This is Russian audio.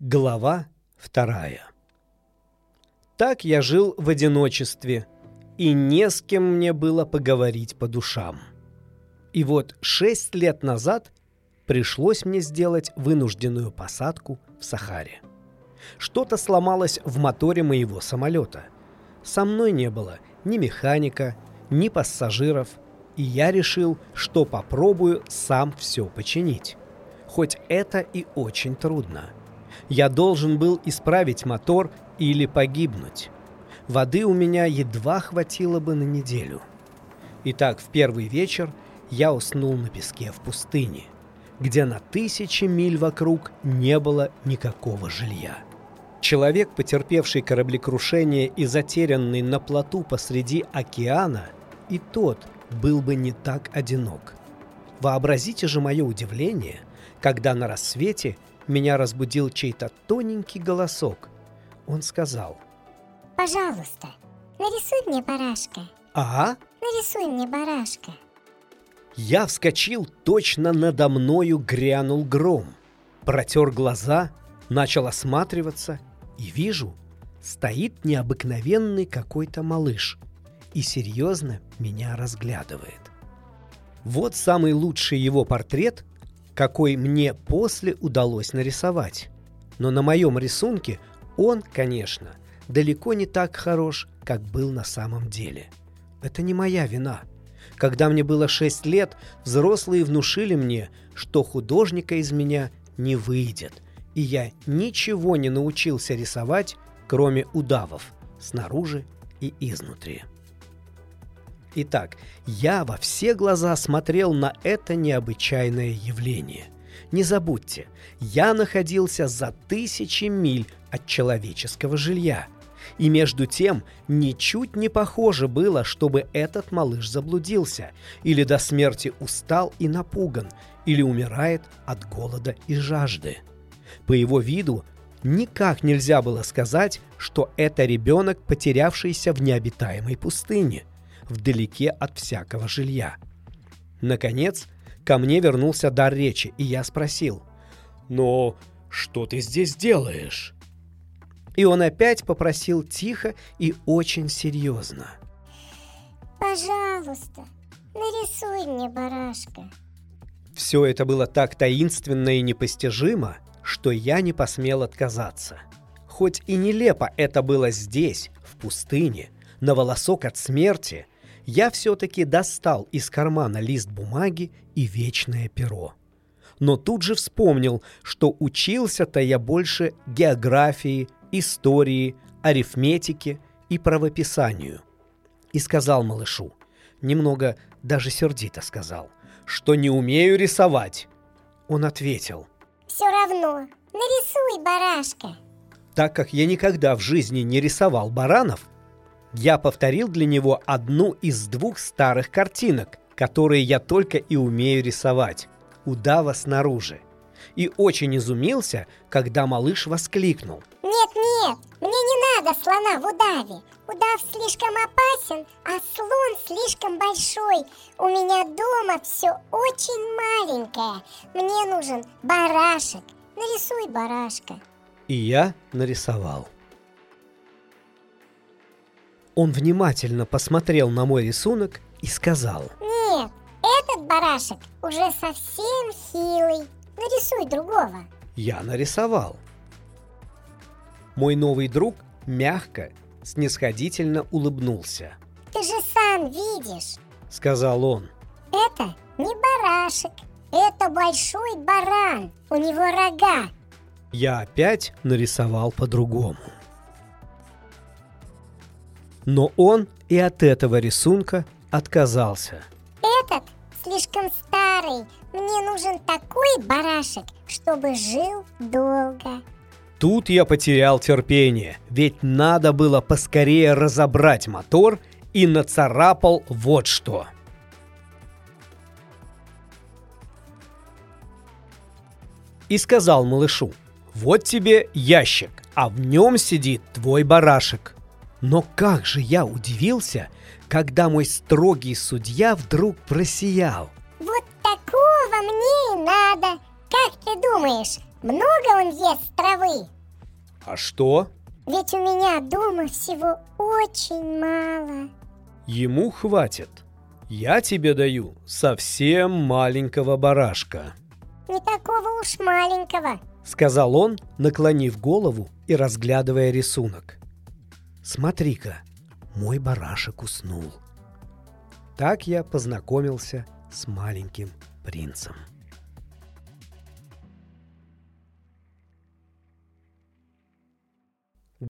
Глава вторая. Так я жил в одиночестве, и не с кем мне было поговорить по душам. И вот шесть лет назад пришлось мне сделать вынужденную посадку в Сахаре. Что-то сломалось в моторе моего самолета. Со мной не было ни механика, ни пассажиров, и я решил, что попробую сам все починить. Хоть это и очень трудно – я должен был исправить мотор или погибнуть. Воды у меня едва хватило бы на неделю. Итак, в первый вечер я уснул на песке в пустыне, где на тысячи миль вокруг не было никакого жилья. Человек, потерпевший кораблекрушение и затерянный на плоту посреди океана, и тот был бы не так одинок. Вообразите же мое удивление, когда на рассвете меня разбудил чей-то тоненький голосок. Он сказал. «Пожалуйста, нарисуй мне барашка». «А?» «Нарисуй мне барашка». Я вскочил, точно надо мною грянул гром. Протер глаза, начал осматриваться и вижу, стоит необыкновенный какой-то малыш и серьезно меня разглядывает. Вот самый лучший его портрет какой мне после удалось нарисовать. Но на моем рисунке он, конечно, далеко не так хорош, как был на самом деле. Это не моя вина. Когда мне было 6 лет, взрослые внушили мне, что художника из меня не выйдет, и я ничего не научился рисовать, кроме удавов, снаружи и изнутри. Итак, я во все глаза смотрел на это необычайное явление. Не забудьте, я находился за тысячи миль от человеческого жилья. И между тем ничуть не похоже было, чтобы этот малыш заблудился, или до смерти устал и напуган, или умирает от голода и жажды. По его виду никак нельзя было сказать, что это ребенок, потерявшийся в необитаемой пустыне – вдалеке от всякого жилья. Наконец, ко мне вернулся дар речи, и я спросил, «Но что ты здесь делаешь?» И он опять попросил тихо и очень серьезно. «Пожалуйста, нарисуй мне барашка». Все это было так таинственно и непостижимо, что я не посмел отказаться. Хоть и нелепо это было здесь, в пустыне, на волосок от смерти – я все-таки достал из кармана лист бумаги и вечное перо. Но тут же вспомнил, что учился-то я больше географии, истории, арифметике и правописанию. И сказал малышу, немного даже сердито сказал, что не умею рисовать. Он ответил. Все равно, нарисуй барашка. Так как я никогда в жизни не рисовал баранов, я повторил для него одну из двух старых картинок, которые я только и умею рисовать – удава снаружи. И очень изумился, когда малыш воскликнул. Нет, нет, мне не надо слона в удаве. Удав слишком опасен, а слон слишком большой. У меня дома все очень маленькое. Мне нужен барашек. Нарисуй барашка. И я нарисовал. Он внимательно посмотрел на мой рисунок и сказал. Нет, этот барашек уже совсем хилый. Нарисуй другого. Я нарисовал. Мой новый друг мягко, снисходительно улыбнулся. Ты же сам видишь. Сказал он. Это не барашек, это большой баран. У него рога. Я опять нарисовал по-другому но он и от этого рисунка отказался. Этот слишком старый. Мне нужен такой барашек, чтобы жил долго. Тут я потерял терпение, ведь надо было поскорее разобрать мотор и нацарапал вот что. И сказал малышу, вот тебе ящик, а в нем сидит твой барашек. Но как же я удивился, когда мой строгий судья вдруг просиял. Вот такого мне и надо. Как ты думаешь, много он ест травы? А что? Ведь у меня дома всего очень мало. Ему хватит. Я тебе даю совсем маленького барашка. Не такого уж маленького. Сказал он, наклонив голову и разглядывая рисунок. Смотри-ка, мой барашек уснул. Так я познакомился с маленьким принцем.